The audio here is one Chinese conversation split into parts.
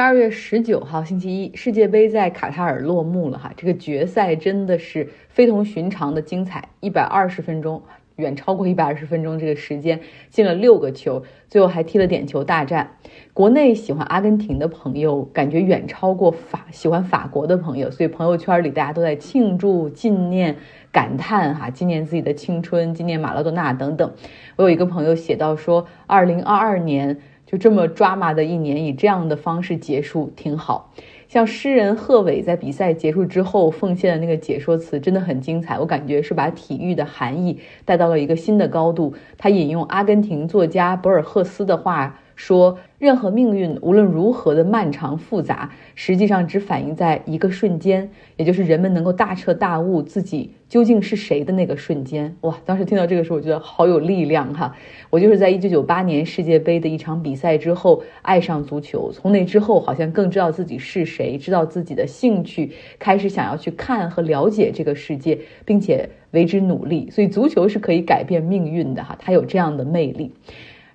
二月十九号星期一，世界杯在卡塔尔落幕了哈，这个决赛真的是非同寻常的精彩，一百二十分钟，远超过一百二十分钟这个时间，进了六个球，最后还踢了点球大战。国内喜欢阿根廷的朋友，感觉远超过法喜欢法国的朋友，所以朋友圈里大家都在庆祝、纪念、感叹哈，纪念自己的青春，纪念马拉多纳等等。我有一个朋友写到说，二零二二年。就这么抓马的一年，以这样的方式结束，挺好。像诗人贺炜在比赛结束之后奉献的那个解说词，真的很精彩。我感觉是把体育的含义带到了一个新的高度。他引用阿根廷作家博尔赫斯的话。说，任何命运无论如何的漫长复杂，实际上只反映在一个瞬间，也就是人们能够大彻大悟自己究竟是谁的那个瞬间。哇，当时听到这个时候，我觉得好有力量哈！我就是在一九九八年世界杯的一场比赛之后爱上足球，从那之后好像更知道自己是谁，知道自己的兴趣，开始想要去看和了解这个世界，并且为之努力。所以，足球是可以改变命运的哈，它有这样的魅力。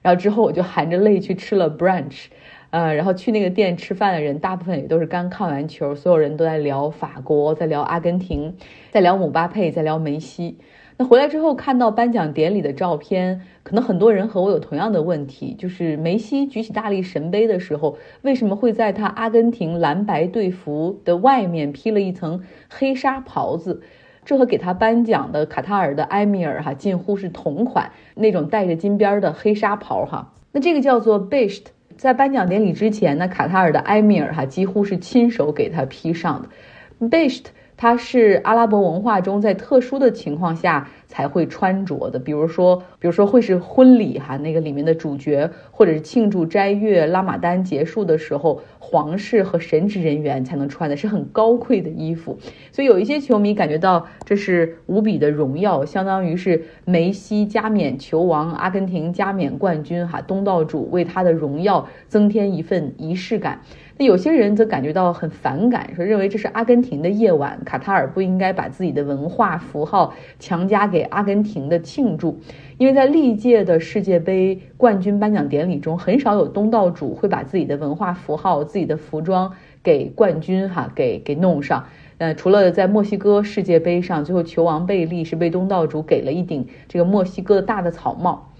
然后之后我就含着泪去吃了 brunch，呃，然后去那个店吃饭的人大部分也都是刚看完球，所有人都在聊法国，在聊阿根廷，在聊姆巴佩，在聊梅西。那回来之后看到颁奖典礼的照片，可能很多人和我有同样的问题，就是梅西举起大力神杯的时候，为什么会在他阿根廷蓝白队服的外面披了一层黑纱袍子？这和给他颁奖的卡塔尔的埃米尔哈近乎是同款，那种带着金边的黑纱袍哈。那这个叫做 best 在颁奖典礼之前呢，卡塔尔的埃米尔哈几乎是亲手给他披上的 best 它是阿拉伯文化中在特殊的情况下才会穿着的，比如说，比如说会是婚礼哈，那个里面的主角，或者是庆祝斋月拉玛丹结束的时候，皇室和神职人员才能穿的，是很高贵的衣服。所以有一些球迷感觉到这是无比的荣耀，相当于是梅西加冕球王，阿根廷加冕冠军哈，东道主为他的荣耀增添一份仪式感。那有些人则感觉到很反感，说认为这是阿根廷的夜晚，卡塔尔不应该把自己的文化符号强加给给阿根廷的庆祝，因为在历届的世界杯冠军颁奖典礼中，很少有东道主会把自己的文化符号、自己的服装给冠军哈给给弄上。呃，除了在墨西哥世界杯上，最后球王贝利是被东道主给了一顶这个墨西哥的大的草帽。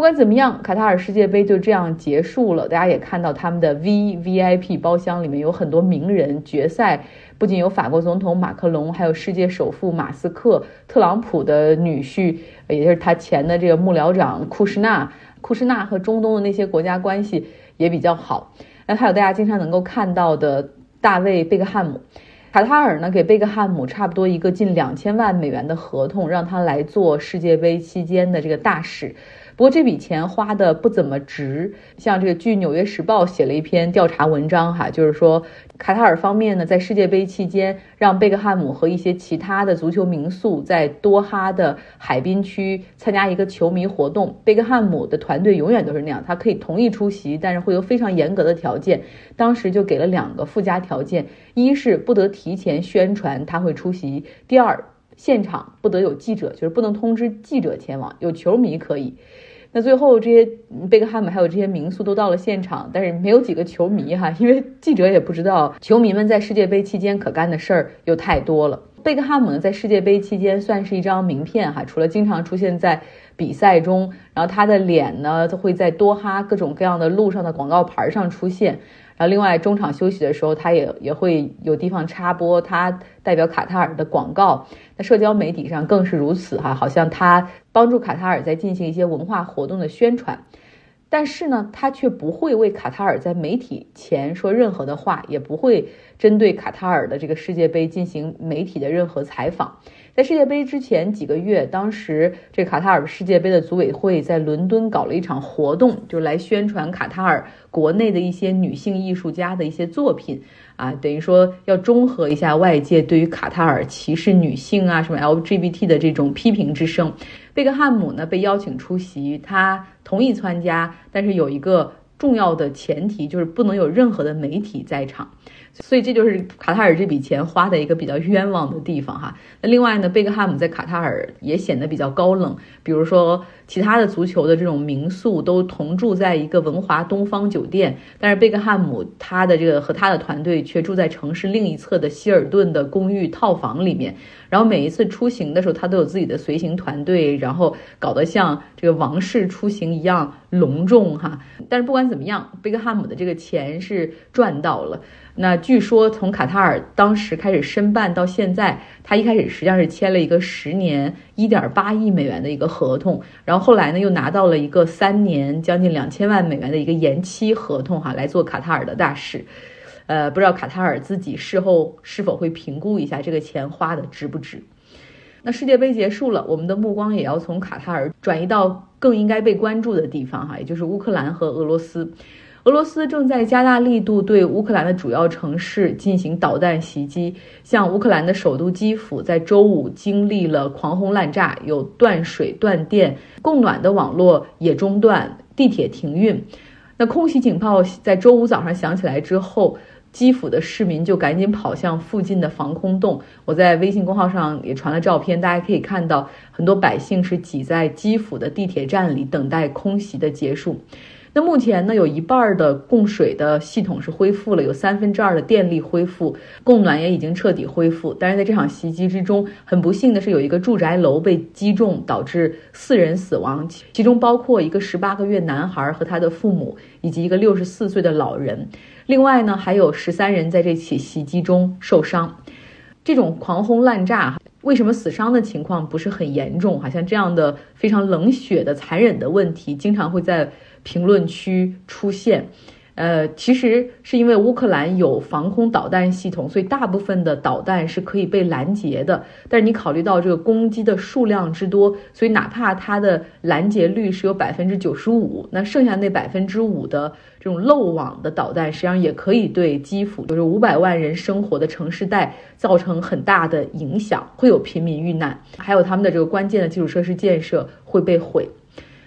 不管怎么样，卡塔尔世界杯就这样结束了。大家也看到他们的 V V I P 包厢里面有很多名人。决赛不仅有法国总统马克龙，还有世界首富马斯克、特朗普的女婿，也就是他前的这个幕僚长库什纳。库什纳和中东的那些国家关系也比较好。那还有大家经常能够看到的大卫贝克汉姆。卡塔尔呢给贝克汉姆差不多一个近两千万美元的合同，让他来做世界杯期间的这个大使。不过这笔钱花的不怎么值，像这个据《纽约时报》写了一篇调查文章，哈，就是说卡塔尔方面呢，在世界杯期间让贝克汉姆和一些其他的足球名宿在多哈的海滨区参加一个球迷活动。贝克汉姆的团队永远都是那样，他可以同意出席，但是会有非常严格的条件。当时就给了两个附加条件：一是不得提前宣传他会出席；第二，现场不得有记者，就是不能通知记者前往，有球迷可以。那最后，这些贝克汉姆还有这些民宿都到了现场，但是没有几个球迷哈，因为记者也不知道球迷们在世界杯期间可干的事儿又太多了。贝克汉姆呢，在世界杯期间算是一张名片哈，除了经常出现在比赛中，然后他的脸呢，他会在多哈各种各样的路上的广告牌上出现。然后，另外中场休息的时候，他也也会有地方插播他代表卡塔尔的广告。那社交媒体上更是如此哈，好像他帮助卡塔尔在进行一些文化活动的宣传。但是呢，他却不会为卡塔尔在媒体前说任何的话，也不会针对卡塔尔的这个世界杯进行媒体的任何采访。在世界杯之前几个月，当时这卡塔尔世界杯的组委会在伦敦搞了一场活动，就来宣传卡塔尔国内的一些女性艺术家的一些作品，啊，等于说要中和一下外界对于卡塔尔歧视女性啊、什么 LGBT 的这种批评之声。贝克汉姆呢被邀请出席，他同意参加，但是有一个。重要的前提就是不能有任何的媒体在场。所以这就是卡塔尔这笔钱花的一个比较冤枉的地方哈。那另外呢，贝克汉姆在卡塔尔也显得比较高冷，比如说其他的足球的这种民宿都同住在一个文华东方酒店，但是贝克汉姆他的这个和他的团队却住在城市另一侧的希尔顿的公寓套房里面。然后每一次出行的时候，他都有自己的随行团队，然后搞得像这个王室出行一样隆重哈。但是不管怎么样，贝克汉姆的这个钱是赚到了。那据说从卡塔尔当时开始申办到现在，他一开始实际上是签了一个十年一点八亿美元的一个合同，然后后来呢又拿到了一个三年将近两千万美元的一个延期合同哈，来做卡塔尔的大使。呃，不知道卡塔尔自己事后是否会评估一下这个钱花的值不值？那世界杯结束了，我们的目光也要从卡塔尔转移到更应该被关注的地方哈，也就是乌克兰和俄罗斯。俄罗斯正在加大力度对乌克兰的主要城市进行导弹袭击，像乌克兰的首都基辅在周五经历了狂轰滥炸，有断水断电，供暖的网络也中断，地铁停运。那空袭警报在周五早上响起来之后，基辅的市民就赶紧跑向附近的防空洞。我在微信公号上也传了照片，大家可以看到很多百姓是挤在基辅的地铁站里等待空袭的结束。那目前呢，有一半的供水的系统是恢复了，有三分之二的电力恢复，供暖也已经彻底恢复。但是在这场袭击之中，很不幸的是有一个住宅楼被击中，导致四人死亡，其中包括一个十八个月男孩和他的父母，以及一个六十四岁的老人。另外呢，还有十三人在这起袭击中受伤。这种狂轰滥炸，为什么死伤的情况不是很严重？好像这样的非常冷血的、残忍的问题，经常会在。评论区出现，呃，其实是因为乌克兰有防空导弹系统，所以大部分的导弹是可以被拦截的。但是你考虑到这个攻击的数量之多，所以哪怕它的拦截率是有百分之九十五，那剩下那百分之五的这种漏网的导弹，实际上也可以对基辅，就是五百万人生活的城市带造成很大的影响，会有平民遇难，还有他们的这个关键的基础设施建设会被毁。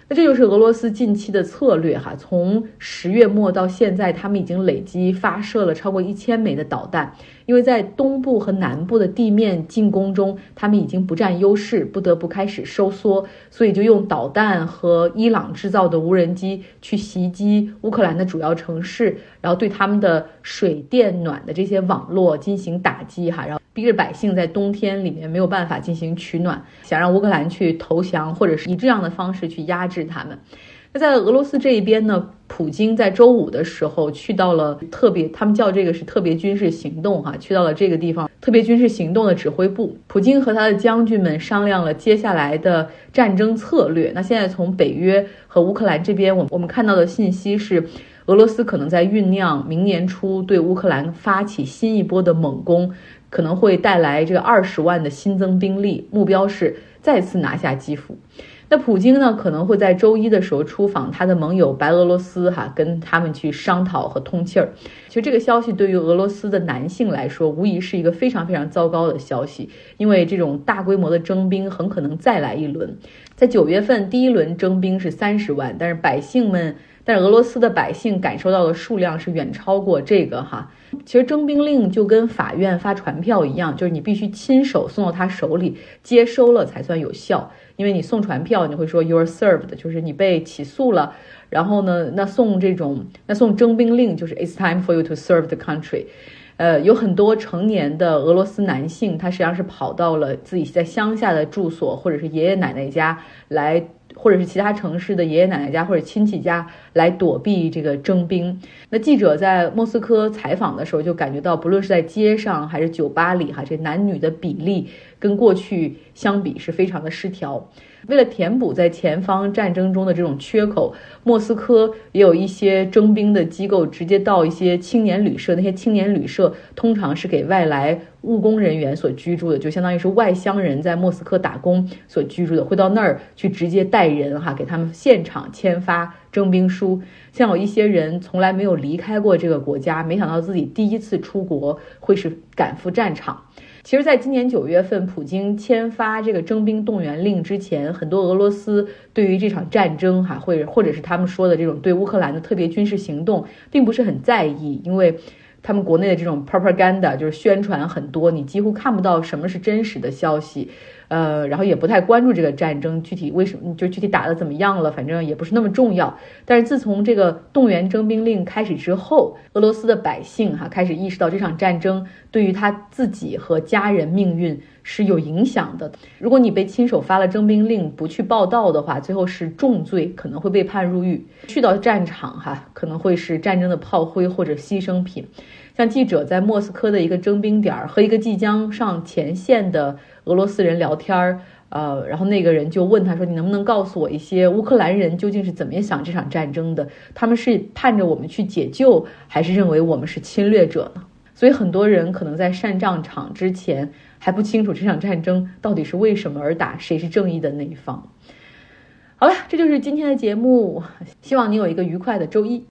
那这就是俄罗斯近期的策略哈，从十月末到现在，他们已经累积发射了超过一千枚的导弹。因为在东部和南部的地面进攻中，他们已经不占优势，不得不开始收缩，所以就用导弹和伊朗制造的无人机去袭击乌克兰的主要城市，然后对他们的水电暖的这些网络进行打击哈，然后。逼着百姓在冬天里面没有办法进行取暖，想让乌克兰去投降，或者是以这样的方式去压制他们。那在俄罗斯这一边呢？普京在周五的时候去到了特别，他们叫这个是特别军事行动哈，去到了这个地方特别军事行动的指挥部。普京和他的将军们商量了接下来的战争策略。那现在从北约和乌克兰这边，我我们看到的信息是，俄罗斯可能在酝酿明年初对乌克兰发起新一波的猛攻。可能会带来这个二十万的新增兵力，目标是再次拿下基辅。那普京呢，可能会在周一的时候出访他的盟友白俄罗斯，哈，跟他们去商讨和通气儿。其实这个消息对于俄罗斯的男性来说，无疑是一个非常非常糟糕的消息，因为这种大规模的征兵很可能再来一轮。在九月份第一轮征兵是三十万，但是百姓们。但是俄罗斯的百姓感受到的数量是远超过这个哈。其实征兵令就跟法院发传票一样，就是你必须亲手送到他手里，接收了才算有效。因为你送传票，你会说 you're served，就是你被起诉了。然后呢，那送这种那送征兵令就是 it's time for you to serve the country。呃，有很多成年的俄罗斯男性，他实际上是跑到了自己在乡下的住所或者是爷爷奶奶家来。或者是其他城市的爷爷奶奶家或者亲戚家来躲避这个征兵。那记者在莫斯科采访的时候就感觉到，不论是在街上还是酒吧里，哈，这男女的比例跟过去相比是非常的失调。为了填补在前方战争中的这种缺口，莫斯科也有一些征兵的机构直接到一些青年旅社。那些青年旅社通常是给外来务工人员所居住的，就相当于是外乡人在莫斯科打工所居住的，会到那儿去直接带人哈，给他们现场签发征兵书。像有一些人从来没有离开过这个国家，没想到自己第一次出国会是赶赴战场。其实，在今年九月份，普京签发这个征兵动员令之前，很多俄罗斯对于这场战争，哈，或者或者是他们说的这种对乌克兰的特别军事行动，并不是很在意，因为他们国内的这种 propaganda 就是宣传很多，你几乎看不到什么是真实的消息。呃，然后也不太关注这个战争具体为什么，就具体打的怎么样了，反正也不是那么重要。但是自从这个动员征兵令开始之后，俄罗斯的百姓哈开始意识到这场战争对于他自己和家人命运是有影响的。如果你被亲手发了征兵令不去报道的话，最后是重罪，可能会被判入狱。去到战场哈，可能会是战争的炮灰或者牺牲品。像记者在莫斯科的一个征兵点儿和一个即将上前线的俄罗斯人聊天儿，呃，然后那个人就问他说：“你能不能告诉我一些乌克兰人究竟是怎么想这场战争的？他们是盼着我们去解救，还是认为我们是侵略者呢？”所以很多人可能在上战场之前还不清楚这场战争到底是为什么而打，谁是正义的那一方。好了，这就是今天的节目，希望你有一个愉快的周一。